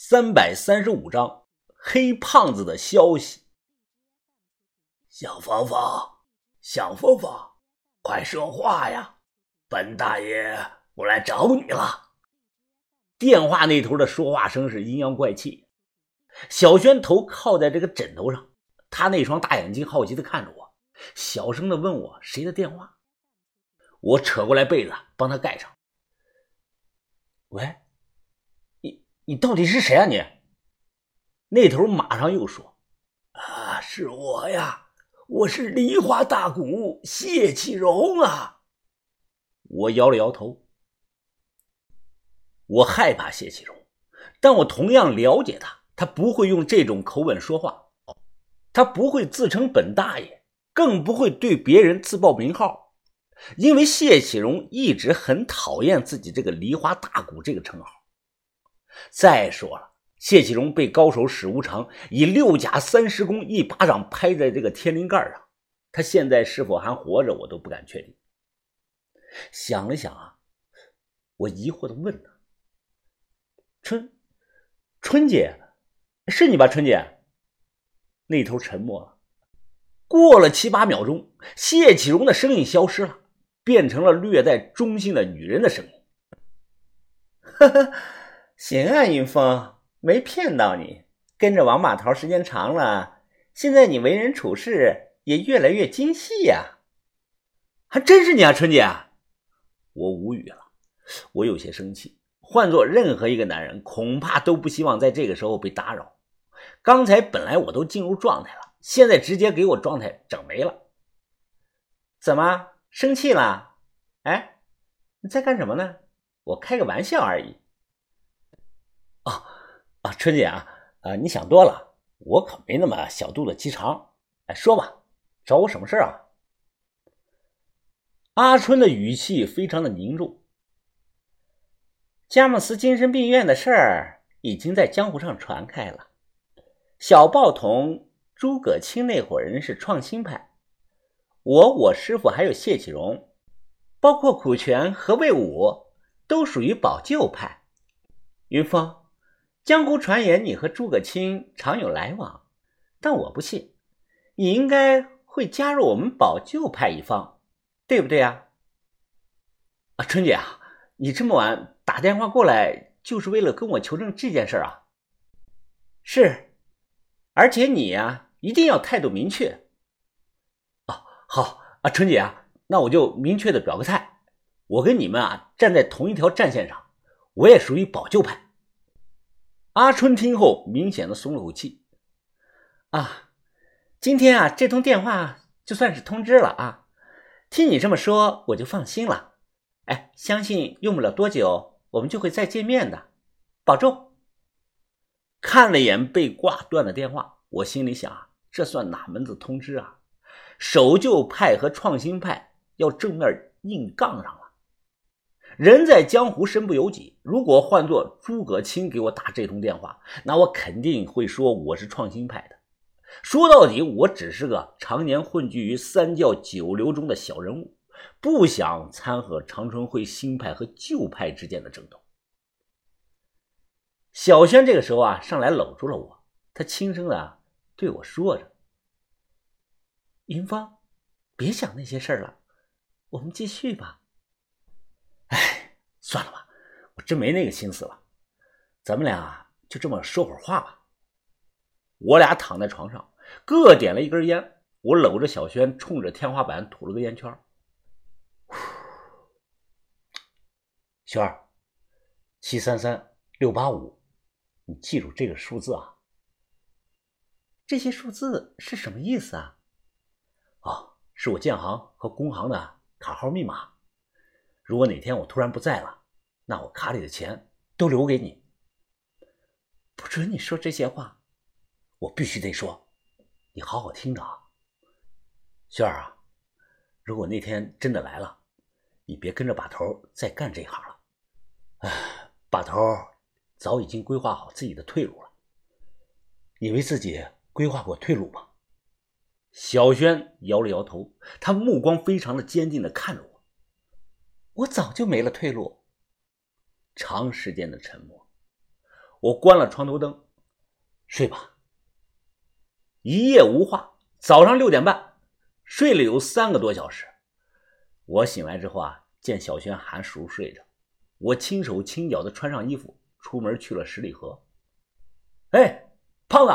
三百三十五章黑胖子的消息。小芳芳，小芳芳，快说话呀！本大爷，我来找你了。电话那头的说话声是阴阳怪气。小轩头靠在这个枕头上，他那双大眼睛好奇的看着我，小声的问我谁的电话。我扯过来被子帮他盖上。喂，你到底是谁啊？你那头马上又说：“啊，是我呀，我是梨花大鼓谢启荣啊。”我摇了摇头。我害怕谢启荣，但我同样了解他，他不会用这种口吻说话，他不会自称本大爷，更不会对别人自报名号。因为谢启荣一直很讨厌自己这个“梨花大鼓”这个称号。再说了，谢启荣被高手史无常以六甲三十功一巴掌拍在这个天灵盖上，他现在是否还活着，我都不敢确定。想了想啊，我疑惑的问他：“春，春姐，是你吧？春姐？”那头沉默了。过了七八秒钟，谢启荣的声音消失了。变成了略带中性的女人的声音。呵呵，行啊，云峰，没骗到你。跟着王把头时间长了，现在你为人处事也越来越精细呀。还真是你啊，春姐。我无语了，我有些生气。换做任何一个男人，恐怕都不希望在这个时候被打扰。刚才本来我都进入状态了，现在直接给我状态整没了。怎么？生气了？哎，你在干什么呢？我开个玩笑而已。啊啊，春姐啊，啊，你想多了，我可没那么小肚子鸡肠。哎，说吧，找我什么事啊？阿春的语气非常的凝重。佳木斯精神病院的事儿已经在江湖上传开了。小报童诸葛青那伙人是创新派。我、我师傅还有谢启荣，包括苦泉和魏武，都属于保旧派。云峰，江湖传言你和诸葛青常有来往，但我不信，你应该会加入我们保旧派一方，对不对啊？啊，春姐啊，你这么晚打电话过来，就是为了跟我求证这件事啊？是，而且你呀，一定要态度明确。好啊，春姐啊，那我就明确的表个态，我跟你们啊站在同一条战线上，我也属于保旧派。阿春听后明显的松了口气。啊，今天啊这通电话就算是通知了啊，听你这么说我就放心了。哎，相信用不了多久我们就会再见面的，保重。看了眼被挂断的电话，我心里想啊，这算哪门子通知啊？守旧派和创新派要正面硬杠上了。人在江湖身不由己，如果换做诸葛青给我打这通电话，那我肯定会说我是创新派的。说到底，我只是个常年混迹于三教九流中的小人物，不想掺和长春会新派和旧派之间的争斗。小轩这个时候啊，上来搂住了我，他轻声的对我说着。云芳，别想那些事儿了，我们继续吧。算了吧，我真没那个心思了。咱们俩就这么说会儿话吧。我俩躺在床上，各点了一根烟。我搂着小轩，冲着天花板吐了个烟圈。轩儿，七三三六八五，你记住这个数字啊。这些数字是什么意思啊？哦，是我建行和工行的卡号密码。如果哪天我突然不在了，那我卡里的钱都留给你。不准你说这些话，我必须得说。你好好听着啊，轩儿啊，如果那天真的来了，你别跟着把头再干这一行了。哎，把头早已经规划好自己的退路了。你为自己规划过退路吗？小轩摇了摇头，他目光非常的坚定的看着我。我早就没了退路。长时间的沉默，我关了床头灯，睡吧。一夜无话。早上六点半，睡了有三个多小时。我醒来之后啊，见小轩还熟睡着，我轻手轻脚的穿上衣服，出门去了十里河。哎，胖子，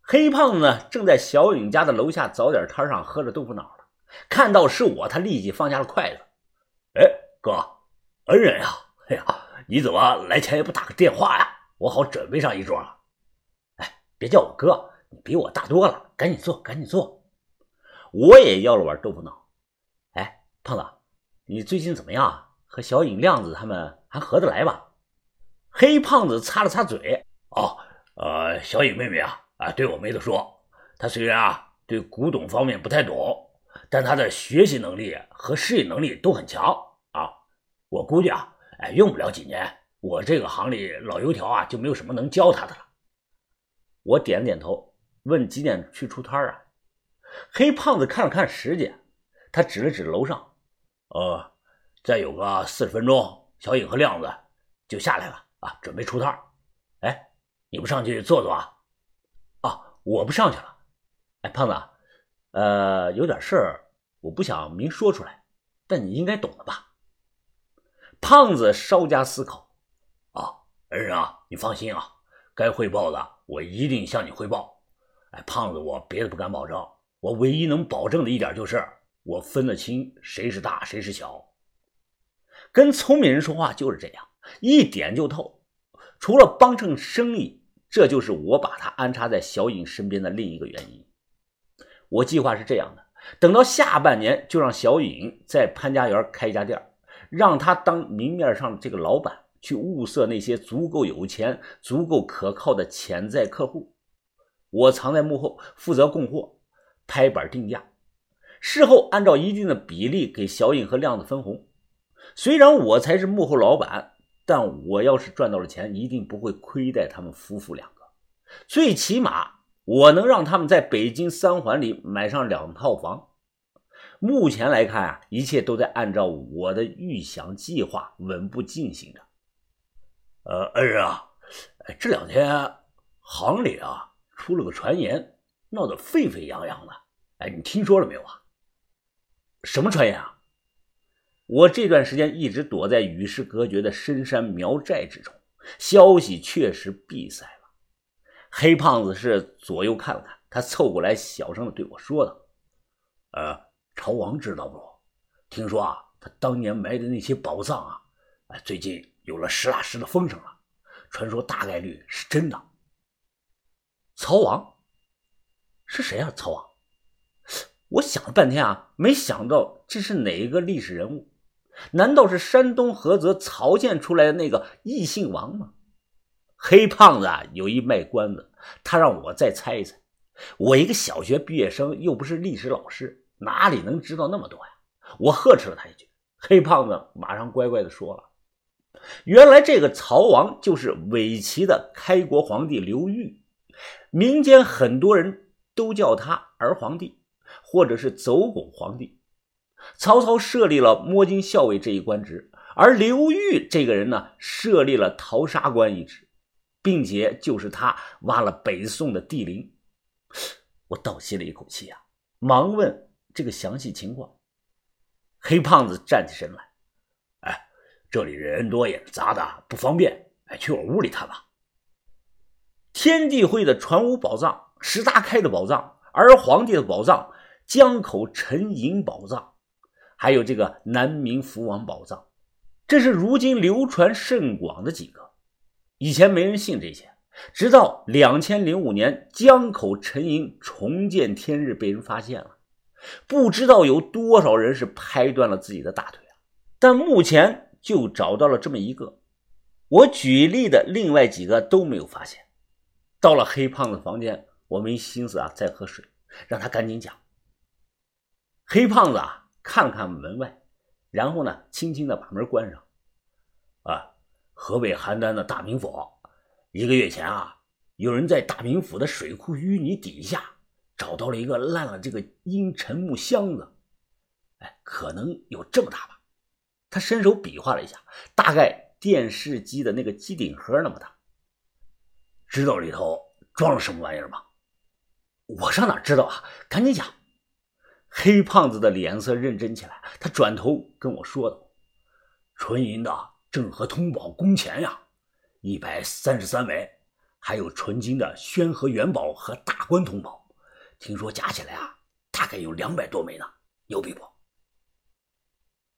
黑胖子呢，正在小颖家的楼下早点摊上喝着豆腐脑呢。看到是我，他立即放下了筷子。哎，哥，恩人呀，哎呀，你怎么来前也不打个电话呀？我好准备上一桌。哎，别叫我哥。你比我大多了，赶紧坐，赶紧坐。我也要了碗豆腐脑。哎，胖子，你最近怎么样？和小颖、亮子他们还合得来吧？黑胖子擦了擦嘴。哦，呃，小颖妹妹啊，啊，对我没得说。她虽然啊对古董方面不太懂，但她的学习能力和适应能力都很强啊。我估计啊，哎，用不了几年，我这个行里老油条啊就没有什么能教他的了。我点了点头。问几点去出摊啊？黑胖子看了看时间，他指了指楼上，呃，再有个四十分钟，小影和亮子就下来了啊，准备出摊哎，你不上去坐坐啊？啊，我不上去了。哎，胖子，呃，有点事儿，我不想明说出来，但你应该懂的吧？胖子稍加思考，啊，恩人啊，你放心啊，该汇报的我一定向你汇报。哎，胖子，我别的不敢保证，我唯一能保证的一点就是，我分得清谁是大，谁是小。跟聪明人说话就是这样，一点就透。除了帮衬生意，这就是我把他安插在小颖身边的另一个原因。我计划是这样的：等到下半年，就让小颖在潘家园开一家店，让他当明面上这个老板，去物色那些足够有钱、足够可靠的潜在客户。我藏在幕后，负责供货、拍板定价，事后按照一定的比例给小颖和亮子分红。虽然我才是幕后老板，但我要是赚到了钱，一定不会亏待他们夫妇两个。最起码，我能让他们在北京三环里买上两套房。目前来看啊，一切都在按照我的预想计划稳步进行着。呃，恩人啊，这两天行里啊。出了个传言，闹得沸沸扬扬的。哎，你听说了没有啊？什么传言啊？我这段时间一直躲在与世隔绝的深山苗寨之中，消息确实闭塞了。黑胖子是左右看了看，他凑过来小声的对我说道：“呃，朝王知道不？听说啊，他当年埋的那些宝藏啊，哎，最近有了实打实的风声了，传说大概率是真的。”曹王是谁啊？曹王，我想了半天啊，没想到这是哪一个历史人物？难道是山东菏泽曹县出来的那个异姓王吗？黑胖子啊，有意卖关子，他让我再猜一猜。我一个小学毕业生，又不是历史老师，哪里能知道那么多呀？我呵斥了他一句，黑胖子马上乖乖的说了：“原来这个曹王就是伪齐的开国皇帝刘裕。”民间很多人都叫他儿皇帝，或者是走狗皇帝。曹操设立了摸金校尉这一官职，而刘裕这个人呢，设立了淘沙官一职，并且就是他挖了北宋的帝陵。我倒吸了一口气啊，忙问这个详细情况。黑胖子站起身来，哎，这里人多眼杂的，不方便，哎，去我屋里谈吧。天地会的传武宝藏、石达开的宝藏、儿皇帝的宝藏、江口沉银宝藏，还有这个南明福王宝藏，这是如今流传甚广的几个。以前没人信这些，直到两千零五年江口沉银重见天日被人发现了，不知道有多少人是拍断了自己的大腿啊！但目前就找到了这么一个，我举例的另外几个都没有发现。到了黑胖子房间，我没心思啊再喝水，让他赶紧讲。黑胖子啊看了看门外，然后呢轻轻的把门关上。啊，河北邯郸的大名府，一个月前啊，有人在大名府的水库淤泥底下找到了一个烂了这个阴沉木箱子，哎，可能有这么大吧。他伸手比划了一下，大概电视机的那个机顶盒那么大。知道里头装了什么玩意儿吗？我上哪知道啊？赶紧讲。黑胖子的脸色认真起来，他转头跟我说道：“纯银的正和通宝工钱呀，一百三十三枚，还有纯金的宣和元宝和大关通宝，听说加起来啊，大概有两百多枚呢，牛逼不？”